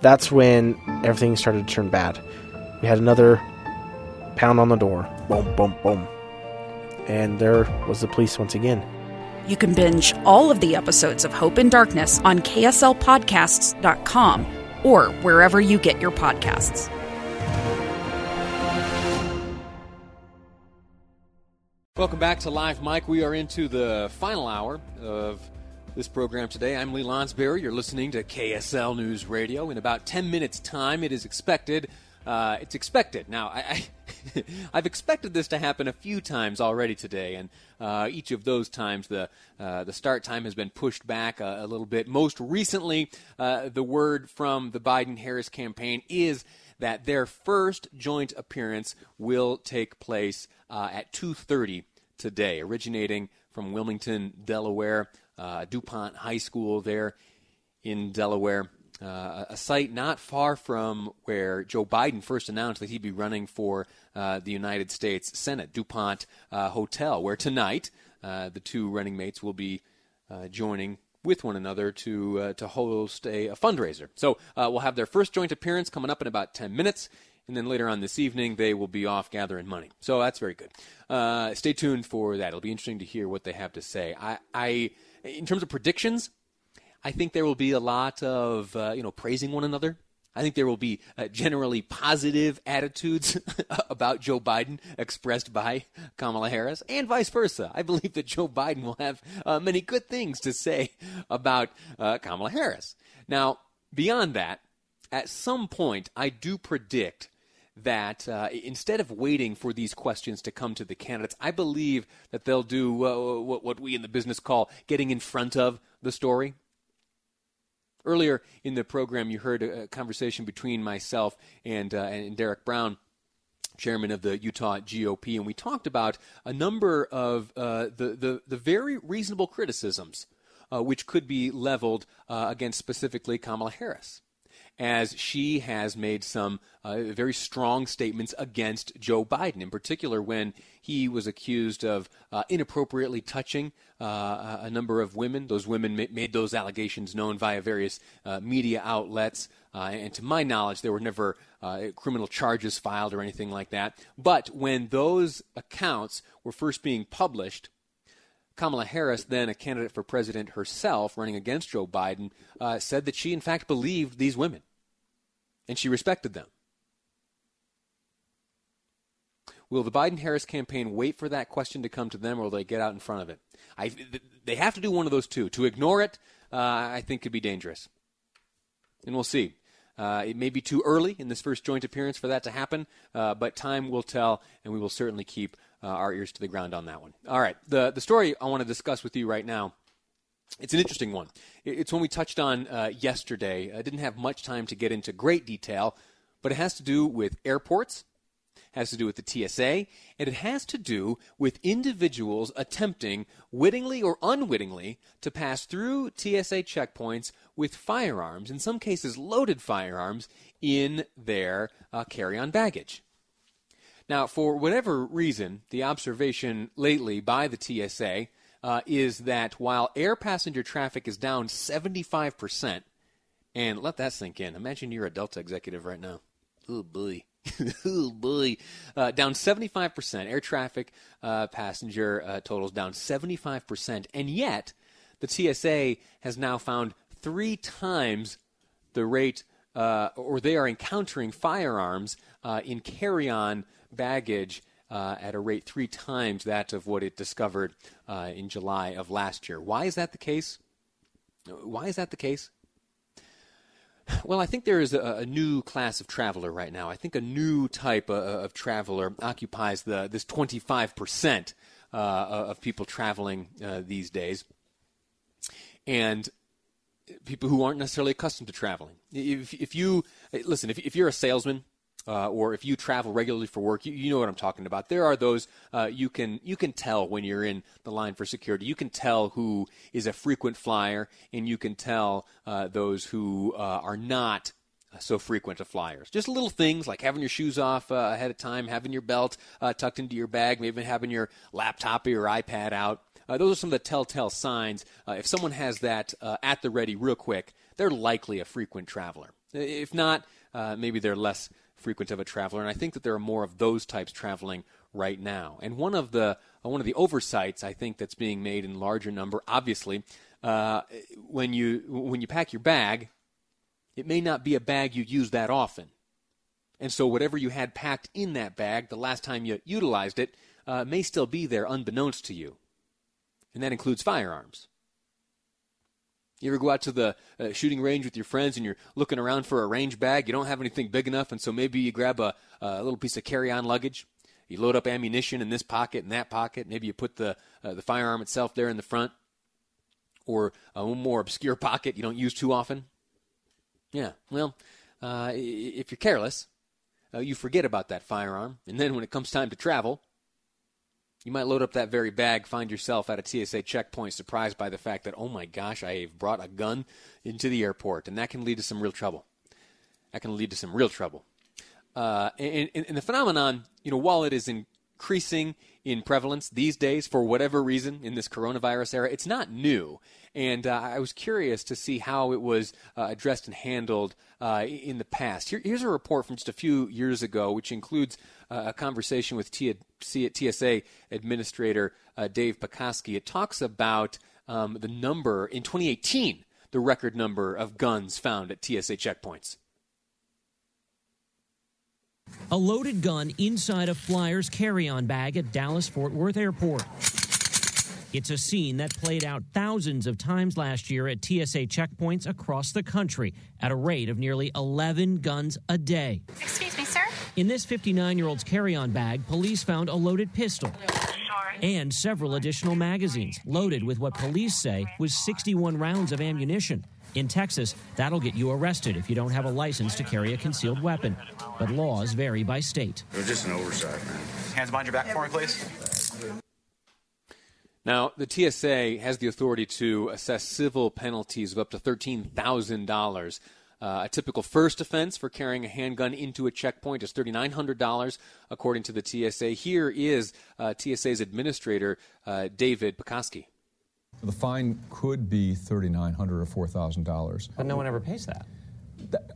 That's when everything started to turn bad. We had another pound on the door. Boom, boom, boom. And there was the police once again. You can binge all of the episodes of Hope in Darkness on KSLPodcasts.com or wherever you get your podcasts. Welcome back to Live Mic. We are into the final hour of this program today. I'm Lee Lonsberry. You're listening to KSL News Radio. In about 10 minutes' time, it is expected. Uh, it's expected. Now, I, I have expected this to happen a few times already today, and uh, each of those times the uh, the start time has been pushed back a, a little bit. Most recently, uh, the word from the Biden-Harris campaign is that their first joint appearance will take place uh, at 2:30 today, originating from Wilmington, Delaware, DuPont High School there in Delaware. Uh, a site not far from where Joe Biden first announced that he'd be running for uh, the United States Senate, DuPont uh, Hotel, where tonight uh, the two running mates will be uh, joining with one another to uh, to host a, a fundraiser. So we'll have their first joint appearance coming up in about 10 minutes and then later on this evening they will be off gathering money. So that's very good. Uh, stay tuned for that. It'll be interesting to hear what they have to say. I, I in terms of predictions, I think there will be a lot of uh, you know praising one another. I think there will be uh, generally positive attitudes about Joe Biden expressed by Kamala Harris, and vice versa. I believe that Joe Biden will have uh, many good things to say about uh, Kamala Harris. Now, beyond that, at some point, I do predict that uh, instead of waiting for these questions to come to the candidates, I believe that they'll do uh, what, what we in the business call getting in front of the story. Earlier in the program, you heard a, conversation between myself and, uh, and Derek Brown chairman of the Utah GOP, and we talked about a number of uh, the, the, the very reasonable criticisms uh, which could be leveled uh, against specifically Kamala Harris as she has made some uh, very strong statements against Joe Biden, in particular when he was accused of uh, inappropriately touching uh, a number of women. Those women ma- made those allegations known via various uh, media outlets. Uh, and to my knowledge, there were never uh, criminal charges filed or anything like that. But when those accounts were first being published, Kamala Harris, then a candidate for president herself, running against Joe Biden, uh, said that she, in fact, believed these women and she respected them. Will the Biden Harris campaign wait for that question to come to them, or will they get out in front of it? I, they have to do one of those two. To ignore it, uh, I think, could be dangerous. And we'll see. Uh, it may be too early in this first joint appearance for that to happen, uh, but time will tell, and we will certainly keep uh, our ears to the ground on that one. All right, the the story I want to discuss with you right now it's an interesting one. It's one we touched on uh, yesterday. I didn't have much time to get into great detail, but it has to do with airports, has to do with the TSA, and it has to do with individuals attempting, wittingly or unwittingly, to pass through TSA checkpoints with firearms, in some cases loaded firearms, in their uh, carry on baggage. Now, for whatever reason, the observation lately by the TSA uh, is that while air passenger traffic is down 75%, and let that sink in. Imagine you're a Delta executive right now. Oh, boy. oh, boy. Uh, down 75%. Air traffic uh, passenger uh, totals down 75%. And yet, the TSA has now found three times the rate, uh, or they are encountering firearms uh, in carry on baggage uh, at a rate three times that of what it discovered uh, in July of last year. Why is that the case? Why is that the case? Well, I think there is a, a, new class of traveler right now. I think a new type of, of traveler occupies the this 25% uh, of people traveling uh, these days. And people who aren't necessarily accustomed to traveling. If, if you listen, if, if you're a salesman uh, or if you travel regularly for work, you, you, know what I'm talking about. There are those uh, you can you can tell when you're in the line for security. You can tell who is a frequent flyer, and you can tell uh, those who uh, are not so frequent of flyers. Just little things like having your shoes off uh, ahead of time, having your belt uh, tucked into your bag, maybe having your laptop or your iPad out. Uh, those are some of the telltale signs. Uh, if someone has that uh, at the ready real quick, they're likely a frequent traveler. If not, uh, maybe they're less frequent of a traveler. And I think that there are more of those types traveling right now. And one of the one of the oversights I think that's being made in larger number, obviously, when you when you pack your bag, it may not be a bag you use that often. And so, whatever you had packed in that bag the last time you utilized it uh, may still be there unbeknownst to you. And that includes firearms. You ever go out to the uh, shooting range with your friends and you're looking around for a range bag? You don't have anything big enough, and so maybe you grab a, a little piece of carry on luggage. You load up ammunition in this pocket and that pocket. Maybe you put the, uh, the firearm itself there in the front. Or a more obscure pocket you don't use too often. Yeah, well, uh, if you're careless, uh, you forget about that firearm, and then when it comes time to travel, you might load up that very bag, find yourself at a TSA checkpoint surprised by the fact that, oh my gosh, I have brought a gun into the airport, and that can lead to some real trouble. That can lead to some real trouble. Uh, and, and, and the phenomenon, you know, while it is increasing in prevalence these days for whatever reason in this coronavirus era, it's not new. And uh, I was curious to see how it was uh, addressed and handled uh, in the past. Here, here's a report from just a few years ago, which includes uh, a conversation with TSA Administrator uh, Dave Pekoske. It talks about um, the number in 2018, the record number of guns found at TSA checkpoints. A loaded gun inside a Flyers carry on bag at Dallas Fort Worth Airport. It's a scene that played out thousands of times last year at TSA checkpoints across the country at a rate of nearly 11 guns a day. Excuse me, sir? In this 59 year old's carry on bag, police found a loaded pistol and several additional magazines loaded with what police say was 61 rounds of ammunition. In Texas, that'll get you arrested if you don't have a license to carry a concealed weapon. But laws vary by state. It was just an oversight, man. Hands behind your back for me, please. Now, the TSA has the authority to assess civil penalties of up to $13,000. Uh, a typical first offense for carrying a handgun into a checkpoint is $3,900, according to the TSA. Here is uh, TSA's administrator, uh, David Pekoske. The fine could be 3,900 or $4,000. But no one ever pays that.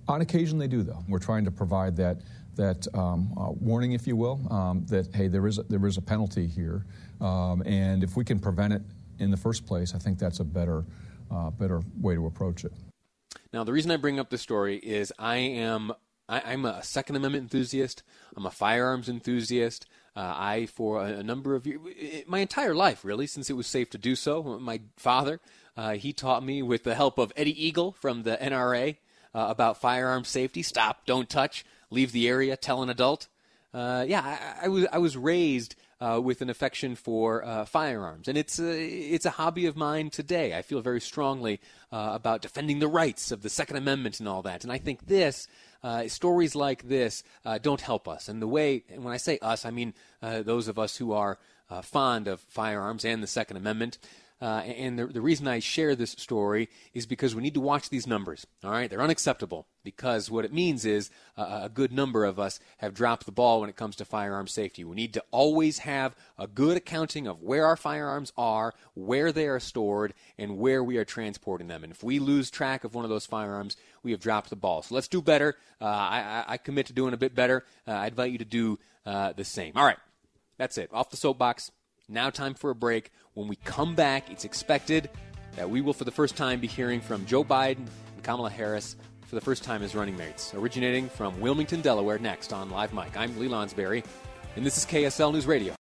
On occasion, they do, though. We're trying to provide that that um, uh, warning, if you will, um, that hey, there is a, there is a penalty here, um, and if we can prevent it in the first place, I think that's a better uh, better way to approach it. Now, the reason I bring up this story is I am I, am a Second Amendment enthusiast. I'm a firearms enthusiast. Uh, I, for a, a, number of years, my entire life, really, since it was safe to do so, my father, uh, he taught me with the help of Eddie Eagle from the NRA uh, about firearm safety. Stop, don't touch, leave the area, tell an adult. Uh, yeah, I, I, was I was raised uh, with an affection for uh, firearms, and it's a, it's a hobby of mine today. I feel very strongly uh, about defending the rights of the Second Amendment and all that, and I think this. Uh, stories like this uh, don't help us. And the way, and when I say us, I mean those of us who are fond of firearms and the Second Amendment. Uh, and the, the reason I share this story is because we need to watch these numbers. All right, they're unacceptable because what it means is uh, a good number of us have dropped the ball when it comes to firearm safety. We need to always have a good accounting of where our firearms are, where they are stored, and where we are transporting them. And if we lose track of one of those firearms, we have dropped the ball. So let's do better. Uh, I, I, commit to doing a bit better. Uh, I invite you to do uh, the same. All right, that's it. Off the soapbox. Now, time for a break. When we come back, it's expected that we will, for the first time, be hearing from Joe Biden and Kamala Harris for the first time as running mates, originating from Wilmington, Delaware, next on Live Mic. I'm Lee Lonsberry, and this is KSL News Radio.